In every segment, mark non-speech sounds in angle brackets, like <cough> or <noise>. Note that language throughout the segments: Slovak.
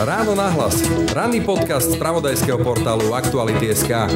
Ráno nahlas. Ranný podcast z pravodajského portálu Aktuality.sk.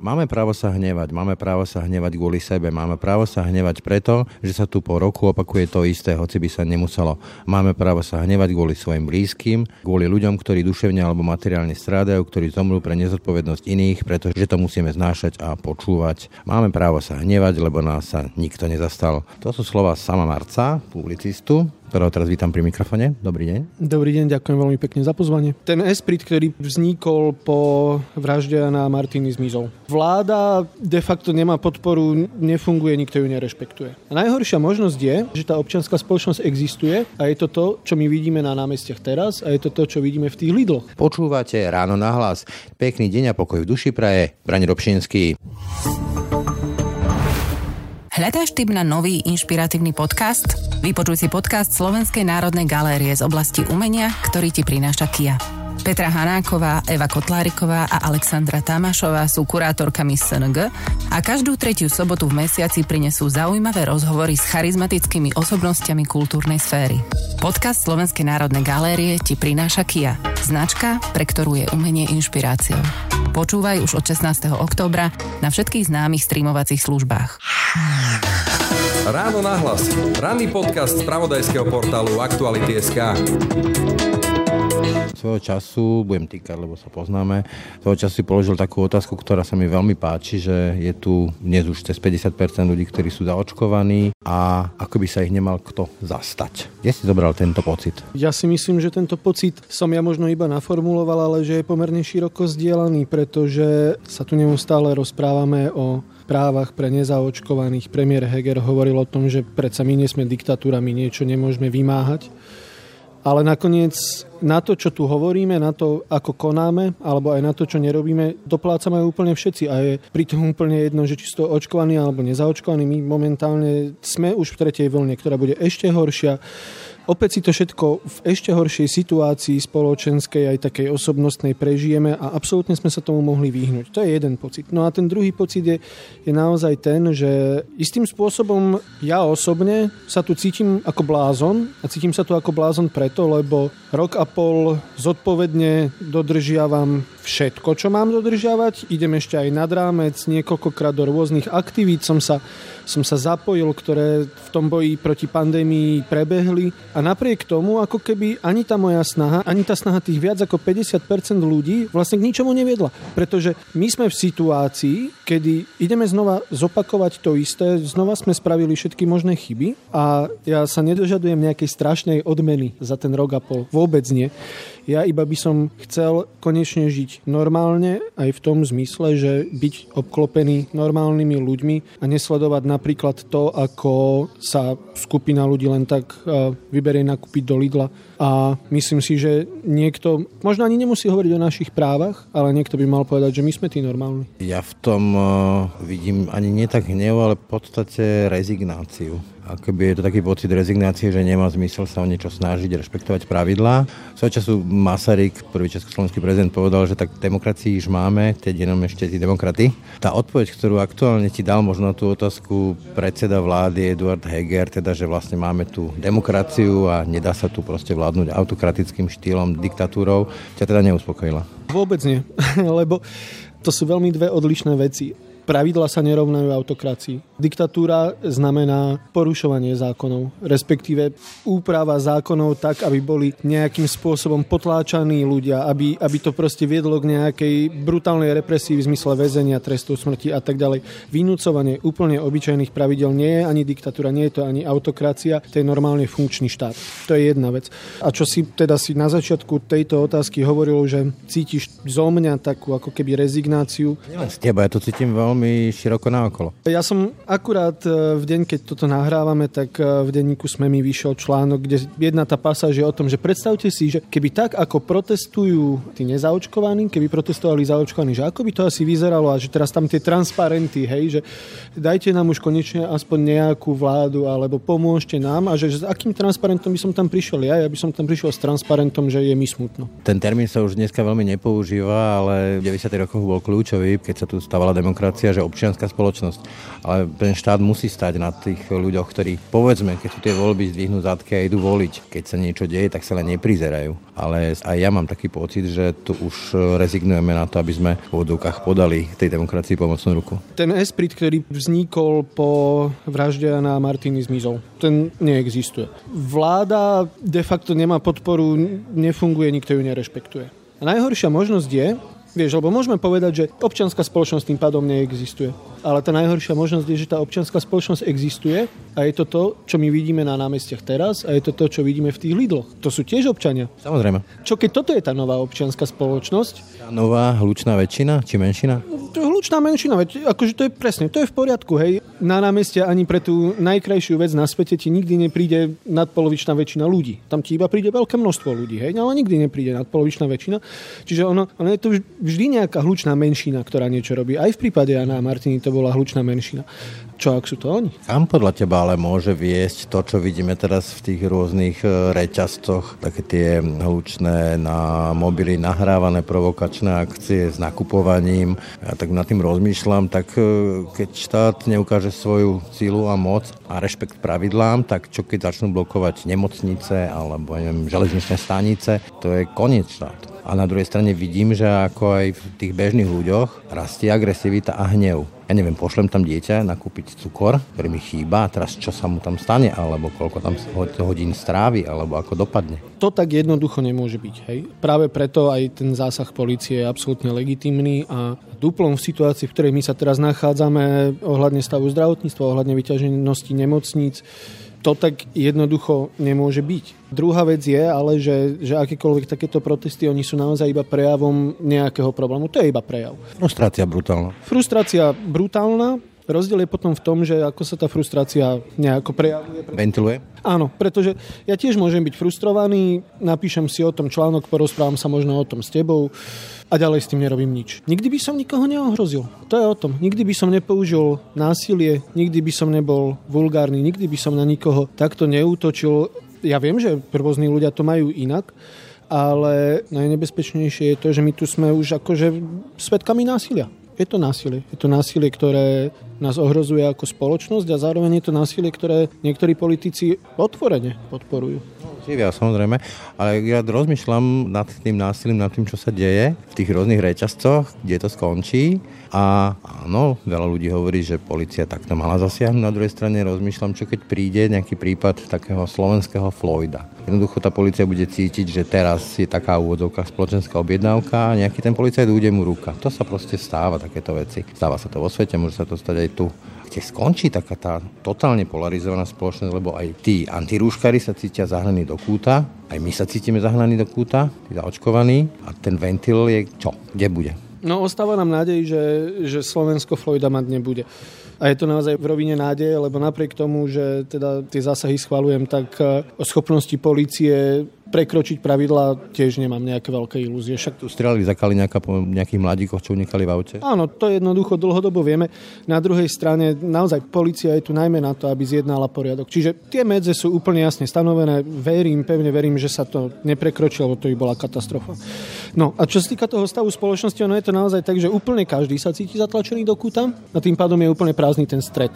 Máme právo sa hnevať, máme právo sa hnevať kvôli sebe, máme právo sa hnevať preto, že sa tu po roku opakuje to isté, hoci by sa nemuselo. Máme právo sa hnevať kvôli svojim blízkym, kvôli ľuďom, ktorí duševne alebo materiálne strádajú, ktorí zomrú pre nezodpovednosť iných, pretože to musíme znášať a počúvať. Máme právo sa hnevať, lebo nás sa nikto nezastal. To sú slova sama Marca, publicistu, ktorého teraz vítam pri mikrofone. Dobrý deň. Dobrý deň, ďakujem veľmi pekne za pozvanie. Ten esprit, ktorý vznikol po vražde na Martiny zmizol. Vláda de facto nemá podporu, nefunguje, nikto ju nerešpektuje. A najhoršia možnosť je, že tá občianská spoločnosť existuje a je to to, čo my vidíme na námestiach teraz a je to to, čo vidíme v tých Lidloch. Počúvate ráno na hlas. Pekný deň a pokoj v duši praje. Brani Robšinský. Hľadáš tip na nový inšpiratívny podcast? Vypočuj si podcast Slovenskej národnej galérie z oblasti umenia, ktorý ti prináša Kia. Petra Hanáková, Eva Kotláriková a Alexandra Tamášová sú kurátorkami SNG a každú tretiu sobotu v mesiaci prinesú zaujímavé rozhovory s charizmatickými osobnostiami kultúrnej sféry. Podcast Slovenskej národnej galérie ti prináša Kia, značka, pre ktorú je umenie inšpiráciou. Počúvaj už od 16. októbra na všetkých známych streamovacích službách. Ráno nahlas. Ranný podcast z pravodajského portálu Aktuality.sk svojho času, budem týkať, lebo sa poznáme, svojho času si položil takú otázku, ktorá sa mi veľmi páči, že je tu dnes už cez 50% ľudí, ktorí sú zaočkovaní a ako by sa ich nemal kto zastať. Kde si zobral tento pocit? Ja si myslím, že tento pocit som ja možno iba naformuloval, ale že je pomerne široko zdieľaný, pretože sa tu neustále rozprávame o právach pre nezaočkovaných. Premiér Heger hovoril o tom, že predsa my nie sme diktatúra, my niečo nemôžeme vymáhať. Ale nakoniec na to, čo tu hovoríme, na to, ako konáme, alebo aj na to, čo nerobíme, doplácame úplne všetci. A je pritom úplne jedno, že či sú očkovaní alebo nezaočkovaní. My momentálne sme už v tretej vlne, ktorá bude ešte horšia opäť si to všetko v ešte horšej situácii spoločenskej aj takej osobnostnej prežijeme a absolútne sme sa tomu mohli vyhnúť. To je jeden pocit. No a ten druhý pocit je, je naozaj ten, že istým spôsobom ja osobne sa tu cítim ako blázon a cítim sa tu ako blázon preto, lebo rok a pol zodpovedne dodržiavam všetko, čo mám dodržiavať. Idem ešte aj nad rámec, niekoľkokrát do rôznych aktivít som sa, som sa zapojil, ktoré v tom boji proti pandémii prebehli. A napriek tomu, ako keby ani tá moja snaha, ani tá snaha tých viac ako 50% ľudí vlastne k ničomu neviedla. Pretože my sme v situácii, kedy ideme znova zopakovať to isté, znova sme spravili všetky možné chyby a ja sa nedožadujem nejakej strašnej odmeny za ten rok a pol. Vôbec nie. Ja iba by som chcel konečne žiť normálne, aj v tom zmysle, že byť obklopený normálnymi ľuďmi a nesledovať napríklad to, ako sa skupina ľudí len tak e, vyberie nakúpiť do Lidla. A myslím si, že niekto, možno ani nemusí hovoriť o našich právach, ale niekto by mal povedať, že my sme tí normálni. Ja v tom uh, vidím ani nie tak hnev, ale v podstate rezignáciu akoby je to taký pocit rezignácie, že nemá zmysel sa o niečo snažiť, rešpektovať pravidlá. Svojho času Masaryk, prvý československý prezident, povedal, že tak demokracii už máme, teď jenom ešte tí demokraty. Tá odpoveď, ktorú aktuálne ti dal možno na tú otázku predseda vlády Eduard Heger, teda, že vlastne máme tu demokraciu a nedá sa tu proste vládnuť autokratickým štýlom, diktatúrou, ťa teda neuspokojila? Vôbec nie, <laughs> lebo to sú veľmi dve odlišné veci pravidla sa nerovnajú autokracii. Diktatúra znamená porušovanie zákonov, respektíve úprava zákonov tak, aby boli nejakým spôsobom potláčaní ľudia, aby, aby to proste viedlo k nejakej brutálnej represii v zmysle väzenia, trestu smrti a tak ďalej. Vynúcovanie úplne obyčajných pravidel nie je ani diktatúra, nie je to ani autokracia, to je normálne funkčný štát. To je jedna vec. A čo si teda si na začiatku tejto otázky hovoril, že cítiš zo mňa takú ako keby rezignáciu. Nielen z teba, ja to cítim veľmi veľmi široko naokolo. Ja som akurát e, v deň, keď toto nahrávame, tak e, v denníku sme mi vyšiel článok, kde jedna tá pasáž je o tom, že predstavte si, že keby tak, ako protestujú tí nezaočkovaní, keby protestovali zaočkovaní, že ako by to asi vyzeralo a že teraz tam tie transparenty, hej, že dajte nám už konečne aspoň nejakú vládu alebo pomôžte nám a že s akým transparentom by som tam prišiel ja, ja by som tam prišiel s transparentom, že je mi smutno. Ten termín sa už dneska veľmi nepoužíva, ale v 90. rokoch bol kľúčový, keď sa tu stávala demokracia demokracia, že občianská spoločnosť. Ale ten štát musí stať na tých ľuďoch, ktorí, povedzme, keď sú tie voľby zdvihnú zadky a idú voliť. Keď sa niečo deje, tak sa len neprizerajú. Ale aj ja mám taký pocit, že tu už rezignujeme na to, aby sme v vodovkách podali tej demokracii pomocnú ruku. Ten esprit, ktorý vznikol po vražde na Martiny zmizol. Ten neexistuje. Vláda de facto nemá podporu, nefunguje, nikto ju nerešpektuje. A najhoršia možnosť je, vieš, lebo môžeme povedať, že občianská spoločnosť tým pádom neexistuje. Ale tá najhoršia možnosť je, že tá občianská spoločnosť existuje a je to to, čo my vidíme na námestiach teraz a je to to, čo vidíme v tých Lidloch. To sú tiež občania. Samozrejme. Čo keď toto je tá nová občianská spoločnosť? Tá nová hlučná väčšina či menšina? To je hlučná menšina, veď akože to je presne, to je v poriadku, hej. Na námestia ani pre tú najkrajšiu vec na svete ti nikdy nepríde nadpolovičná väčšina ľudí. Tam ti iba príde veľké množstvo ľudí, hej, ale nikdy nepríde nadpolovičná väčšina. Čiže ono, ono je to vždy nejaká hlučná menšina, ktorá niečo robí. Aj v prípade Jana Martiny to bola hlučná menšina. Čo ak sú to oni? Kam podľa teba ale môže viesť to, čo vidíme teraz v tých rôznych e, reťazcoch, také tie hlučné na mobily nahrávané provokačné akcie s nakupovaním. Ja tak nad tým rozmýšľam, tak e, keď štát neukáže svoju sílu a moc a rešpekt pravidlám, tak čo keď začnú blokovať nemocnice alebo neviem, železničné stanice, to je koniec štátu. A na druhej strane vidím, že ako aj v tých bežných ľuďoch rastie agresivita a hnev. Ja neviem, pošlem tam dieťa nakúpiť cukor, ktorý mi chýba, a teraz čo sa mu tam stane, alebo koľko tam hodín strávi, alebo ako dopadne. To tak jednoducho nemôže byť. Hej? Práve preto aj ten zásah policie je absolútne legitimný a duplom v situácii, v ktorej my sa teraz nachádzame ohľadne stavu zdravotníctva, ohľadne vyťaženosti nemocníc, to tak jednoducho nemôže byť. Druhá vec je ale, že, že akékoľvek takéto protesty, oni sú naozaj iba prejavom nejakého problému. To je iba prejav. Frustrácia brutálna. Frustrácia brutálna, Rozdiel je potom v tom, že ako sa tá frustrácia nejako prejavuje. Ventiluje? Áno, pretože ja tiež môžem byť frustrovaný, napíšem si o tom článok, porozprávam sa možno o tom s tebou a ďalej s tým nerobím nič. Nikdy by som nikoho neohrozil. To je o tom. Nikdy by som nepoužil násilie, nikdy by som nebol vulgárny, nikdy by som na nikoho takto neútočil. Ja viem, že rôzni ľudia to majú inak, ale najnebezpečnejšie je to, že my tu sme už akože svetkami násilia je to násilie. Je to násilie, ktoré nás ohrozuje ako spoločnosť a zároveň je to násilie, ktoré niektorí politici otvorene podporujú. Ja, samozrejme, ale ja rozmýšľam nad tým násilím, nad tým, čo sa deje v tých rôznych reťazcoch, kde to skončí. A áno, veľa ľudí hovorí, že policia takto mala zasiahnuť. Na druhej strane rozmýšľam, čo keď príde nejaký prípad takého slovenského Floyda. Jednoducho tá policia bude cítiť, že teraz je taká úvodzovka spoločenská objednávka a nejaký ten policajt úde mu ruka. To sa proste stáva, takéto veci. Stáva sa to vo svete, môže sa to stať aj tu kde skončí taká tá totálne polarizovaná spoločnosť, lebo aj tí antirúškari sa cítia zahnaní do kúta, aj my sa cítime zahnaní do kúta, tí zaočkovaní a ten ventil je čo? Kde bude? No ostáva nám nádej, že, že Slovensko Floyda mať nebude. A je to naozaj v rovine nádeje, lebo napriek tomu, že teda tie zásahy schvalujem, tak eh, o schopnosti policie prekročiť pravidlá tiež nemám nejaké veľké ilúzie. Však tu strelali za Kaliňáka po nejakých mladíkoch, čo unikali v aute? Áno, to jednoducho dlhodobo vieme. Na druhej strane naozaj policia je tu najmä na to, aby zjednala poriadok. Čiže tie medze sú úplne jasne stanovené. Verím, pevne verím, že sa to neprekročilo, lebo to by bola katastrofa. No a čo sa týka toho stavu spoločnosti, ono je to naozaj tak, že úplne každý sa cíti zatlačený do kúta a tým pádom je úplne prázdny ten stred.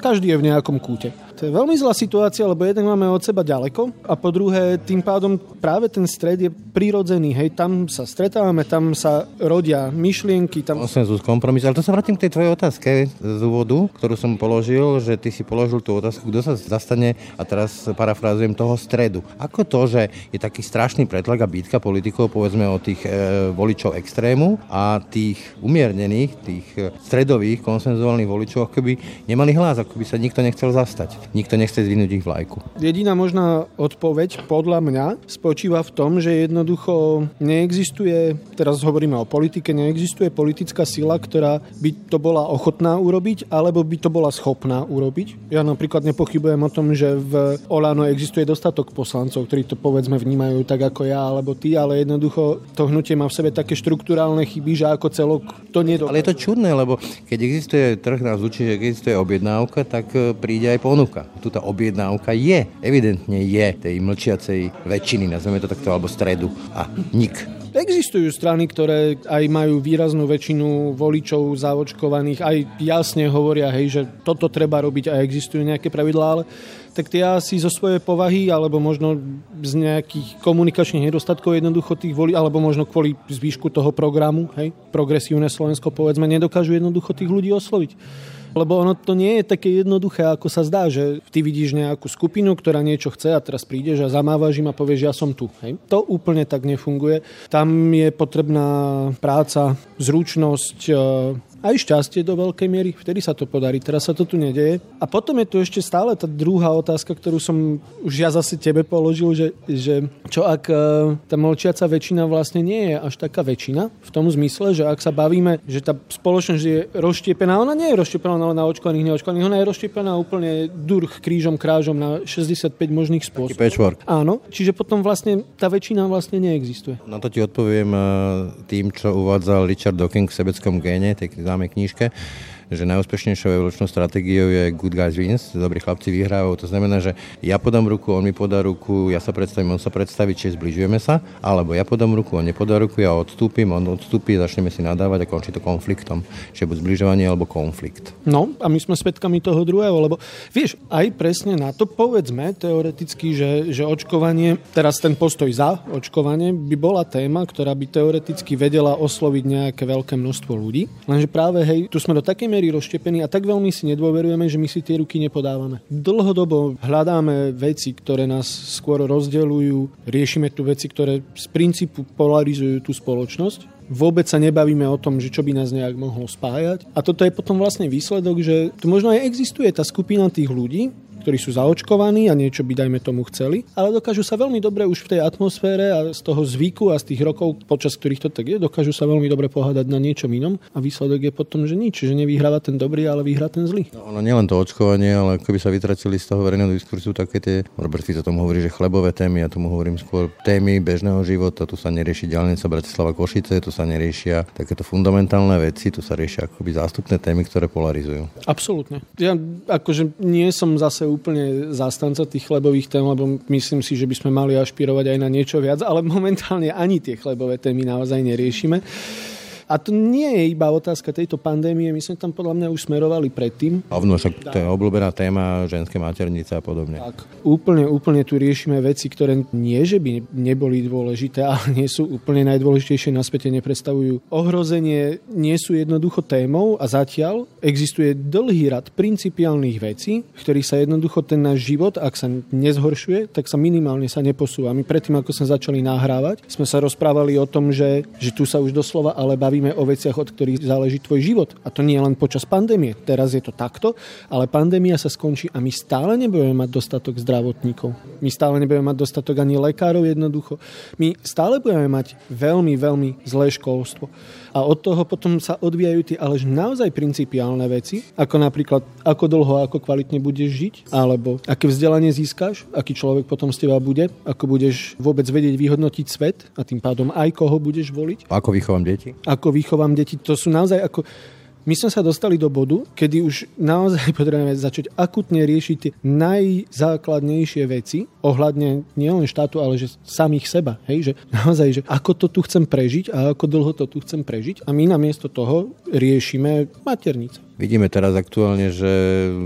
Každý je v nejakom kúte. To je veľmi zlá situácia, lebo jeden máme od seba ďaleko a po druhé tým pádom práve ten stred je prirodzený. Hej, tam sa stretávame, tam sa rodia myšlienky. Tam... Konsenzus, kompromis. Ale to sa vrátim k tej tvojej otázke z úvodu, ktorú som položil, že ty si položil tú otázku, kto sa zastane, a teraz parafrázujem, toho stredu. Ako to, že je taký strašný pretlak a bitka politikov, povedzme o tých e, voličov extrému a tých umiernených, tých stredových, konsenzuálnych voličov, ako by nemali hlas, ako by sa nikto nechcel zastať nikto nechce zvinúť ich vlajku. Jediná možná odpoveď podľa mňa spočíva v tom, že jednoducho neexistuje, teraz hovoríme o politike, neexistuje politická sila, ktorá by to bola ochotná urobiť, alebo by to bola schopná urobiť. Ja napríklad nepochybujem o tom, že v Olano existuje dostatok poslancov, ktorí to povedzme vnímajú tak ako ja alebo ty, ale jednoducho to hnutie má v sebe také štruktúrálne chyby, že ako celok to nedokáže. Ale je to čudné, lebo keď existuje trh nás učí, že existuje objednávka, tak e, príde aj ponuka objednávka. Tuto objednávka je, evidentne je tej mlčiacej väčšiny, nazveme to takto, alebo stredu. A nik Existujú strany, ktoré aj majú výraznú väčšinu voličov zaočkovaných, aj jasne hovoria, hej, že toto treba robiť a existujú nejaké pravidlá, ale tak tie asi zo svojej povahy, alebo možno z nejakých komunikačných nedostatkov jednoducho tých volí, alebo možno kvôli zvýšku toho programu, hej, progresívne Slovensko povedzme, nedokážu jednoducho tých ľudí osloviť. Lebo ono to nie je také jednoduché, ako sa zdá, že ty vidíš nejakú skupinu, ktorá niečo chce a teraz prídeš a zamávaš im a povieš, ja som tu. Hej. To úplne tak nefunguje. Tam je potrebná práca, zručnosť, aj šťastie do veľkej miery, vtedy sa to podarí. Teraz sa to tu nedeje. A potom je tu ešte stále tá druhá otázka, ktorú som už ja zase tebe položil, že, že čo ak e, tá mlčiaca väčšina vlastne nie je až taká väčšina, v tom zmysle, že ak sa bavíme, že tá spoločnosť je rozštiepená, ona nie je rozštiepená na očkovaných, neočkovaných, ona je rozštiepená úplne durch krížom, krážom na 65 možných spôsobov. patchwork. Áno, čiže potom vlastne tá väčšina vlastne neexistuje. Na to ti odpoviem e, tým, čo uvádzal Richard Dawkins v sebeckom géne, tej známej knižke, že najúspešnejšou evolučnou stratégiou je good guys wins, dobrí chlapci vyhrávajú. To znamená, že ja podám ruku, on mi podá ruku, ja sa predstavím, on sa predstaví, či zbližujeme sa, alebo ja podám ruku, on nepodá ruku, ja odstúpim, on odstúpi, začneme si nadávať a končí to konfliktom. Čiže buď zbližovanie alebo konflikt. No a my sme svedkami toho druhého, lebo vieš, aj presne na to povedzme teoreticky, že, že očkovanie, teraz ten postoj za očkovanie by bola téma, ktorá by teoreticky vedela osloviť nejaké veľké množstvo ľudí. Lenže práve hej, tu sme do takej miery rozštepení a tak veľmi si nedôverujeme, že my si tie ruky nepodávame. Dlhodobo hľadáme veci, ktoré nás skôr rozdeľujú, riešime tu veci, ktoré z princípu polarizujú tú spoločnosť vôbec sa nebavíme o tom, že čo by nás nejak mohlo spájať. A toto je potom vlastne výsledok, že tu možno aj existuje tá skupina tých ľudí, ktorí sú zaočkovaní a niečo by dajme tomu chceli, ale dokážu sa veľmi dobre už v tej atmosfére a z toho zvyku a z tých rokov, počas ktorých to tak je, dokážu sa veľmi dobre pohádať na niečom inom a výsledok je potom, že nič, že nevyhráva ten dobrý, ale vyhrá ten zlý. No, ono nielen to očkovanie, ale keby sa vytratili z toho verejného diskursu také tie, Robert Fico tomu hovorí, že chlebové témy, ja tomu hovorím skôr témy bežného života, tu sa nerieši ďalnica Bratislava Košice, tu sa neriešia takéto fundamentálne veci, tu sa riešia akoby zástupné témy, ktoré polarizujú. Absolútne. Ja akože nie som zase úplne zástanca tých chlebových tém, lebo myslím si, že by sme mali ašpirovať aj na niečo viac, ale momentálne ani tie chlebové témy naozaj neriešime. A to nie je iba otázka tejto pandémie, my sme tam podľa mňa už smerovali predtým. A no, však to je obľúbená téma ženské maternice a podobne. Tak, úplne, úplne tu riešime veci, ktoré nie, že by neboli dôležité, <laughs> ale nie sú úplne najdôležitejšie na svete, nepredstavujú ohrozenie, nie sú jednoducho témou a zatiaľ existuje dlhý rad principiálnych vecí, v ktorých sa jednoducho ten náš život, ak sa nezhoršuje, tak sa minimálne sa neposúva. My predtým, ako sme začali nahrávať, sme sa rozprávali o tom, že, že tu sa už doslova ale baví bavíme o veciach, od ktorých záleží tvoj život. A to nie len počas pandémie. Teraz je to takto, ale pandémia sa skončí a my stále nebudeme mať dostatok zdravotníkov. My stále nebudeme mať dostatok ani lekárov jednoducho. My stále budeme mať veľmi, veľmi zlé školstvo. A od toho potom sa odvíjajú tie ale naozaj principiálne veci, ako napríklad ako dlho a ako kvalitne budeš žiť, alebo aké vzdelanie získaš, aký človek potom z teba bude, ako budeš vôbec vedieť vyhodnotiť svet a tým pádom aj koho budeš voliť. Ako vychovám deti? Ako vychovám deti. To sú naozaj ako my sme sa dostali do bodu, kedy už naozaj <laughs> potrebujeme začať akutne riešiť tie najzákladnejšie veci ohľadne nielen štátu, ale že samých seba. Hej? Že naozaj, že ako to tu chcem prežiť a ako dlho to tu chcem prežiť. A my namiesto toho riešime maternice. Vidíme teraz aktuálne, že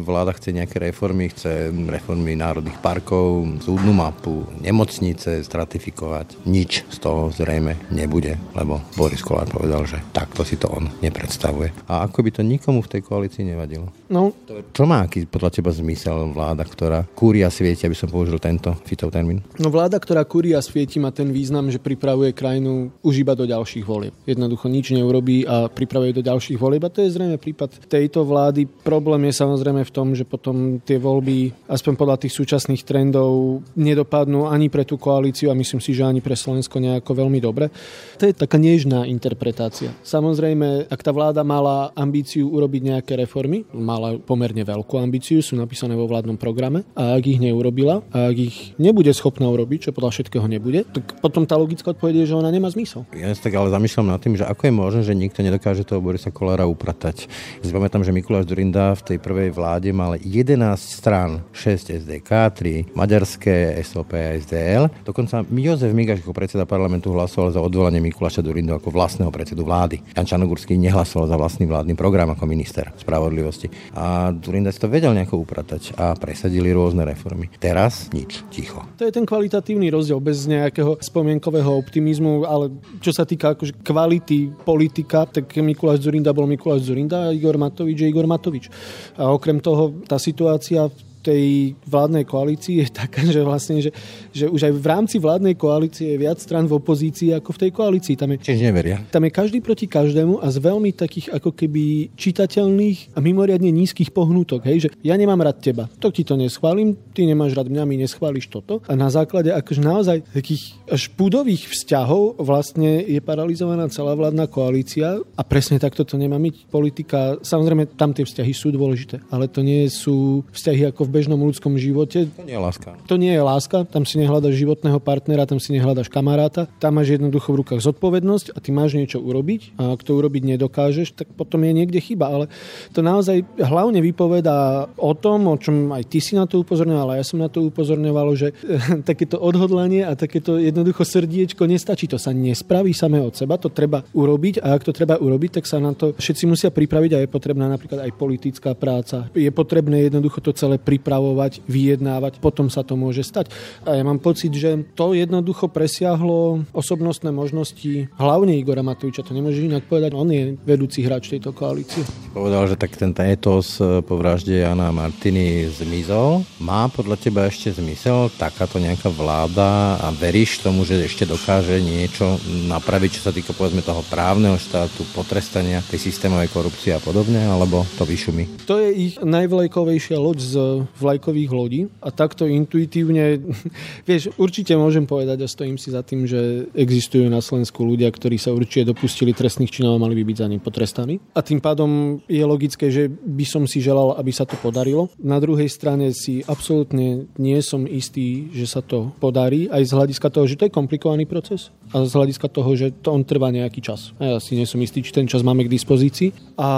vláda chce nejaké reformy, chce reformy národných parkov, súdnu mapu, nemocnice stratifikovať. Nič z toho zrejme nebude, lebo Boris Kolár povedal, že takto si to on nepredstavuje. A ako by to nikomu v tej koalícii nevadilo. No. Čo má aký podľa teba zmysel vláda, ktorá kúria svieti, aby som použil tento fitov termín? No vláda, ktorá kúria svieti, má ten význam, že pripravuje krajinu už iba do ďalších volieb. Jednoducho nič neurobí a pripravuje do ďalších volieb a to je zrejme prípad tejto vlády. Problém je samozrejme v tom, že potom tie voľby, aspoň podľa tých súčasných trendov, nedopadnú ani pre tú koalíciu a myslím si, že ani pre Slovensko nejako veľmi dobre. To je taká nežná interpretácia. Samozrejme, ak tá vláda mala ambíciu urobiť nejaké reformy, mala pomerne veľkú ambíciu, sú napísané vo vládnom programe a ak ich neurobila a ak ich nebude schopná urobiť, čo podľa všetkého nebude, tak potom tá logická odpoveď je, že ona nemá zmysel. Ja tak ale zamýšľam nad tým, že ako je možné, že nikto nedokáže toho Borisa Bohuslávska kolera upratať. Si že Mikuláš Durinda v tej prvej vláde mal 11 strán, 6 SDK, 3 maďarské, SOP a SDL. Dokonca Jozef Migaš ako predseda parlamentu hlasoval za odvolanie Mikuláša Durindu ako vlastného predsedu vlády. Jan Čanogurský nehlasoval za vlastný vládny program ako minister spravodlivosti. A Durinda si to vedel nejako upratať a presadili rôzne reformy. Teraz nič, ticho. To je ten kvalitatívny rozdiel bez nejakého spomienkového optimizmu, ale čo sa týka akože kvality politika, tak Mikuláš Zurinda bol Mikuláš Zurinda a Igor Matovič je Igor Matovič. A okrem toho tá situácia v tej vládnej koalícii je taká, že vlastne, že, že už aj v rámci vládnej koalície je viac stran v opozícii ako v tej koalícii. Tam je, Čiže neveria. Tam je každý proti každému a z veľmi takých ako keby čitateľných a mimoriadne nízkych pohnutok. Hej, že ja nemám rád teba, to ti to neschválim, ty nemáš rád mňa, mi neschváliš toto. A na základe akože naozaj takých až púdových vzťahov vlastne je paralizovaná celá vládna koalícia a presne takto to nemá byť. Politika, samozrejme tam tie vzťahy sú dôležité, ale to nie sú vzťahy ako v bežnom ľudskom živote. To nie je láska. To nie je láska, tam si nehľadaš životného partnera, tam si nehľadaš kamaráta, tam máš jednoducho v rukách zodpovednosť a ty máš niečo urobiť a ak to urobiť nedokážeš, tak potom je niekde chyba. Ale to naozaj hlavne vypovedá o tom, o čom aj ty si na to upozorňoval, ale ja som na to upozorňoval, že <laughs> takéto odhodlanie a takéto jednoducho srdiečko nestačí. To sa nespraví samé od seba, to treba urobiť a ak to treba urobiť, tak sa na to všetci musia pripraviť a je potrebná napríklad aj politická práca. Je potrebné jednoducho to celé pripraviť pripravovať, vyjednávať, potom sa to môže stať. A ja mám pocit, že to jednoducho presiahlo osobnostné možnosti hlavne Igora Matoviča, to nemôže inak povedať, on je vedúci hráč tejto koalície. Povedal, že tak ten etos e, po vražde Jana Martiny zmizol. Má podľa teba ešte zmysel takáto nejaká vláda a veríš tomu, že ešte dokáže niečo napraviť, čo sa týka povedzme toho právneho štátu, potrestania tej systémovej korupcie a podobne, alebo to vyšumí? To je ich najvlejkovejšia loď z vlajkových lodí a takto intuitívne, <laughs> vieš, určite môžem povedať a stojím si za tým, že existujú na Slovensku ľudia, ktorí sa určite dopustili trestných činov a mali by byť za ne potrestaní. A tým pádom je logické, že by som si želal, aby sa to podarilo. Na druhej strane si absolútne nie som istý, že sa to podarí, aj z hľadiska toho, že to je komplikovaný proces a z hľadiska toho, že to on trvá nejaký čas. A ja si nie som istý, či ten čas máme k dispozícii. A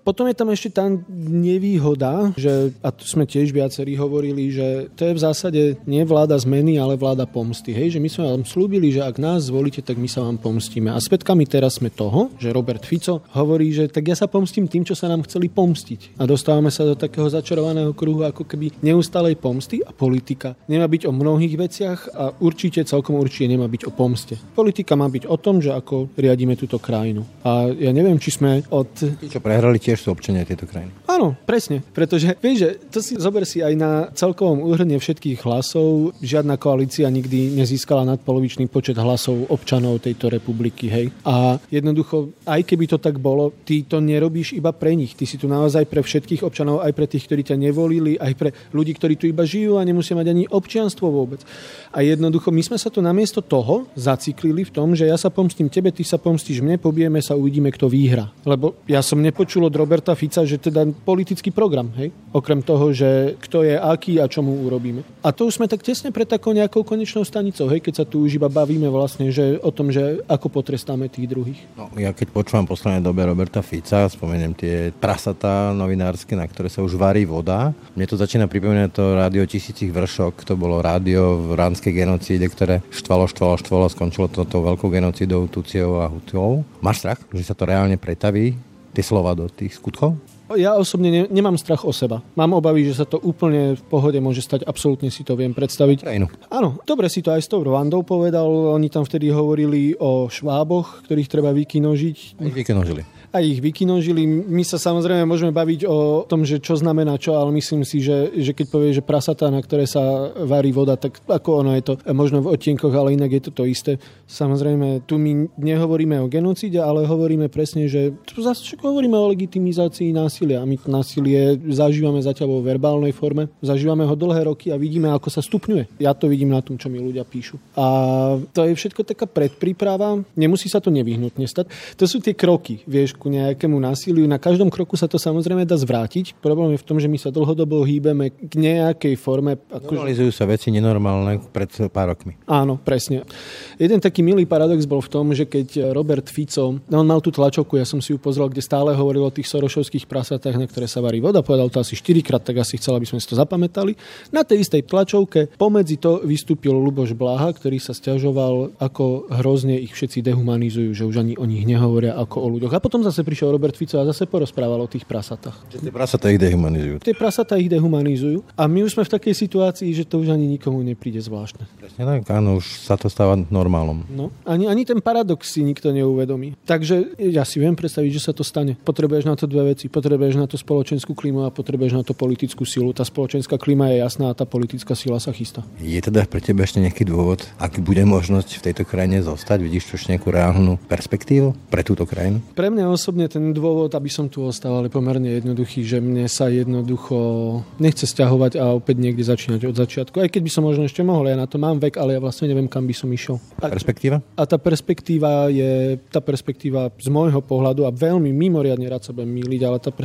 potom je tam ešte tá nevýhoda, že, a sme tiež viacerí hovorili, že to je v zásade nie vláda zmeny, ale vláda pomsty. Hej, že my sme vám slúbili, že ak nás zvolíte, tak my sa vám pomstíme. A svetkami teraz sme toho, že Robert Fico hovorí, že tak ja sa pomstím tým, čo sa nám chceli pomstiť. A dostávame sa do takého začarovaného kruhu, ako keby neustálej pomsty a politika nemá byť o mnohých veciach a určite, celkom určite nemá byť o pomste. Politika má byť o tom, že ako riadíme túto krajinu. A ja neviem, či sme od... Tí, čo prehrali, tiež sú občania tejto krajiny. Áno, presne. Pretože, vieš, že to si zober si aj na celkovom úhrne všetkých hlasov. Žiadna koalícia nikdy nezískala nadpolovičný počet hlasov občanov tejto republiky. Hej. A jednoducho, aj keby to tak bolo, ty to nerobíš iba pre nich. Ty si tu naozaj pre všetkých občanov, aj pre tých, ktorí ťa nevolili, aj pre ľudí, ktorí tu iba žijú a nemusia mať ani občianstvo vôbec. A jednoducho, my sme sa tu namiesto toho zaciklili v tom, že ja sa pomstím tebe, ty sa pomstíš mne, pobijeme sa, uvidíme, kto výhra. Lebo ja som nepočul od Roberta Fica, že teda politický program, hej? Okrem toho, že kto je aký a čo mu urobíme. A to už sme tak tesne pred takou nejakou konečnou stanicou, hej, keď sa tu už iba bavíme vlastne že o tom, že ako potrestáme tých druhých. No, ja keď počúvam poslednej dobe Roberta Fica, spomeniem tie prasatá novinárske, na ktoré sa už varí voda. Mne to začína pripomínať to rádio tisícich vršok, to bolo rádio v ránskej genocíde, ktoré štvalo, štvalo, štvalo, skončilo to tou veľkou genocídou Tuciov a Hutov. Máš strach, že sa to reálne pretaví, tie slova do tých skutkov? Ja osobne ne, nemám strach o seba. Mám obavy, že sa to úplne v pohode môže stať. Absolútne si to viem predstaviť. Krajinu. Áno, dobre si to aj s tou Rwandou povedal. Oni tam vtedy hovorili o šváboch, ktorých treba vykinožiť. Vykinožili a ich vykinožili. My sa samozrejme môžeme baviť o tom, že čo znamená čo, ale myslím si, že, že keď povie, že prasatá, na ktoré sa varí voda, tak ako ono je to možno v odtienkoch, ale inak je to to isté. Samozrejme, tu my nehovoríme o genocíde, ale hovoríme presne, že tu zase hovoríme o legitimizácii násilia. A my násilie zažívame zatiaľ vo verbálnej forme, zažívame ho dlhé roky a vidíme, ako sa stupňuje. Ja to vidím na tom, čo mi ľudia píšu. A to je všetko taká predpríprava. Nemusí sa to nevyhnutne stať. To sú tie kroky, vieš, ku nejakému násiliu. Na každom kroku sa to samozrejme dá zvrátiť. Problém je v tom, že my sa dlhodobo hýbeme k nejakej forme. Ako... Normalizujú sa veci nenormálne pred pár rokmi. Áno, presne. Jeden taký milý paradox bol v tom, že keď Robert Fico, on mal tú tlačovku, ja som si ju pozrel, kde stále hovoril o tých sorošovských prasatách, na ktoré sa varí voda, povedal to asi 4 krát, tak asi chcel, aby sme si to zapamätali. Na tej istej tlačovke pomedzi to vystúpil Luboš Blaha, ktorý sa stiažoval, ako hrozne ich všetci dehumanizujú, že už ani o nich nehovoria ako o ľuďoch. A potom zase prišiel Robert Fico a zase porozprával o tých prasatách. Že tie prasatá ich dehumanizujú. Tie prasatá ich dehumanizujú. A my už sme v takej situácii, že to už ani nikomu nepríde zvláštne. Presne tak, áno, už sa to stáva normálom. No, ani, ani ten paradox si nikto neuvedomí. Takže ja si viem predstaviť, že sa to stane. Potrebuješ na to dve veci. Potrebuješ na to spoločenskú klímu a potrebuješ na to politickú silu. Tá spoločenská klíma je jasná a tá politická sila sa chystá. Je teda pre teba ešte nejaký dôvod, ak bude možnosť v tejto krajine zostať? Vidíš tu ešte nejakú reálnu perspektívu pre túto krajinu? Pre mňa osobne ten dôvod, aby som tu ostal, je pomerne jednoduchý, že mne sa jednoducho nechce stiahovať a opäť niekde začínať od začiatku. Aj keď by som možno ešte mohol, ja na to mám vek, ale ja vlastne neviem, kam by som išiel. A perspektíva? A tá perspektíva je, tá perspektíva z môjho pohľadu a veľmi mimoriadne rád sa budem míliť, ale tá perspektíva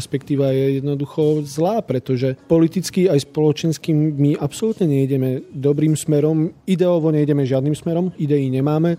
je jednoducho zlá, pretože politicky aj spoločenským my absolútne nejdeme dobrým smerom, ideovo nejdeme žiadnym smerom, idei nemáme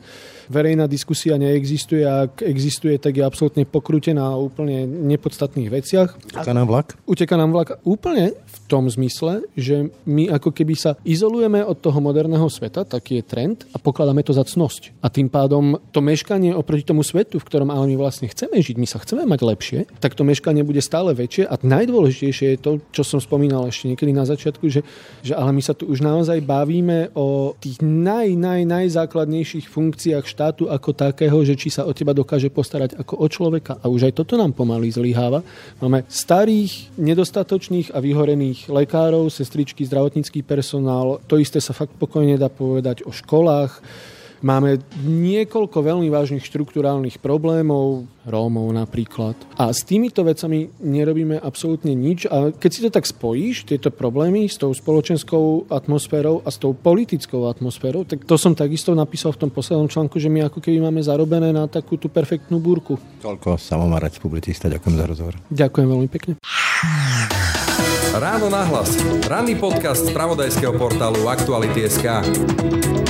verejná diskusia neexistuje a ak existuje, tak je absolútne pokrútená o úplne nepodstatných veciach. Uteká nám vlak? Uteká nám vlak úplne v tom zmysle, že my ako keby sa izolujeme od toho moderného sveta, taký je trend a pokladáme to za cnosť. A tým pádom to meškanie oproti tomu svetu, v ktorom ale my vlastne chceme žiť, my sa chceme mať lepšie, tak to meškanie bude stále väčšie a najdôležitejšie je to, čo som spomínal ešte niekedy na začiatku, že, že ale my sa tu už naozaj bavíme o tých naj, naj, najzákladnejších funkciách štátu ako takého, že či sa o teba dokáže postarať ako o človeka. A už aj toto nám pomaly zlyháva. Máme starých, nedostatočných a vyhorených lekárov, sestričky, zdravotnícky personál. To isté sa fakt pokojne dá povedať o školách Máme niekoľko veľmi vážnych štruktúrálnych problémov, Rómov napríklad. A s týmito vecami nerobíme absolútne nič. A keď si to tak spojíš, tieto problémy s tou spoločenskou atmosférou a s tou politickou atmosférou, tak to som takisto napísal v tom poslednom článku, že my ako keby máme zarobené na takú tú perfektnú búrku. Toľko samomarec publicista. Ďakujem za rozhovor. Ďakujem veľmi pekne. Ráno nahlas. Ranný podcast z pravodajského portálu Aktuality.sk.